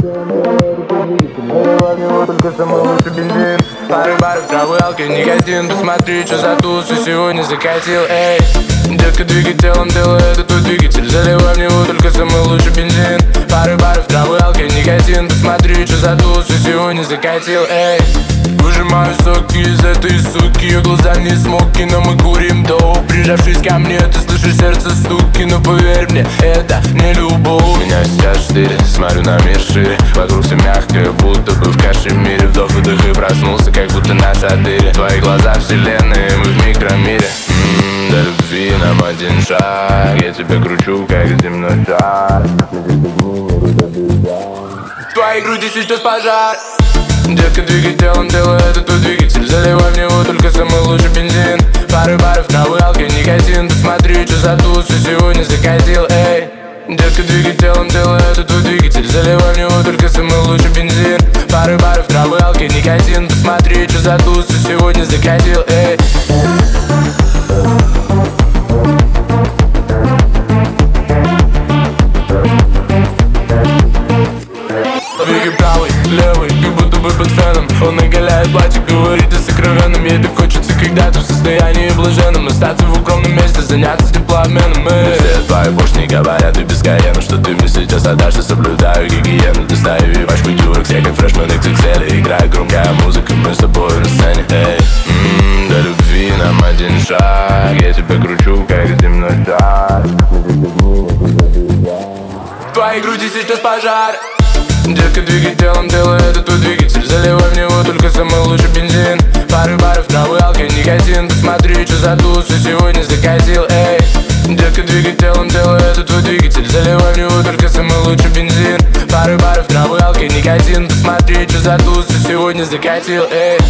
Заливай в него только самый лучший бензин Пары баров, травы, алкоголь, никотин Посмотри, что за тусы сегодня закатил, эй Детка, двигай телом, делай это твой двигатель Заливай в него только самый лучший бензин Пары баров, травы, алкоголь, никотин Посмотри, что за тусы сегодня закатил, эй Выжимаю соки из этой суки Ее глаза не смоки, но мы курим до Прижавшись ко мне, ты слышишь сердце стуки Но поверь мне, это не любовь. У меня сейчас четыре, смотрю на мир шире. Вокруг все мягкое, будто бы в кашемире Вдох, выдох и проснулся, как будто на садыре Твои глаза вселенные, мы в микромире. М-м, До любви нам один шаг Я тебя кручу, как земной шар. В твоей груди сейчас пожар Детка, двигай телом, делай это твой двигатель. Заливай в него только самый лучший бензин. Пары баров, травы, алкоголь, никотин. Посмотри, что за тусы сегодня закатил, эй. Детка, двигай телом, делай это твой двигатель. Заливай в него только самый лучший бензин. Пары баров, травы, алкоголь, никотин. Посмотри, что за тусы сегодня закатил, эй когда-то в состоянии блаженном Остаться в укромном месте, заняться теплообменом и... Все твои бошни говорят и бесконечно Что ты мне сейчас отдашь, я соблюдаю гигиену Достаю и пачку дюрок, все как фрешмен XXL Играет громкая музыка, мы с тобой на сцене. Эй, м-м, до любви нам один шаг Я тебя кручу, как земной шар. В твоей груди сейчас пожар. Детка, двигай телом, делай это твой двигатель Заливай в него только самый лучший бензин. Пары баров, травы, Посмотри, что за тусы сегодня закатил, эй. Детка, двигай телом, делай это твой двигатель Заливай в него только самый лучший бензин. Пары баров, травы, алкоголь, никотин. Посмотри, что за тусы сегодня закатил, эй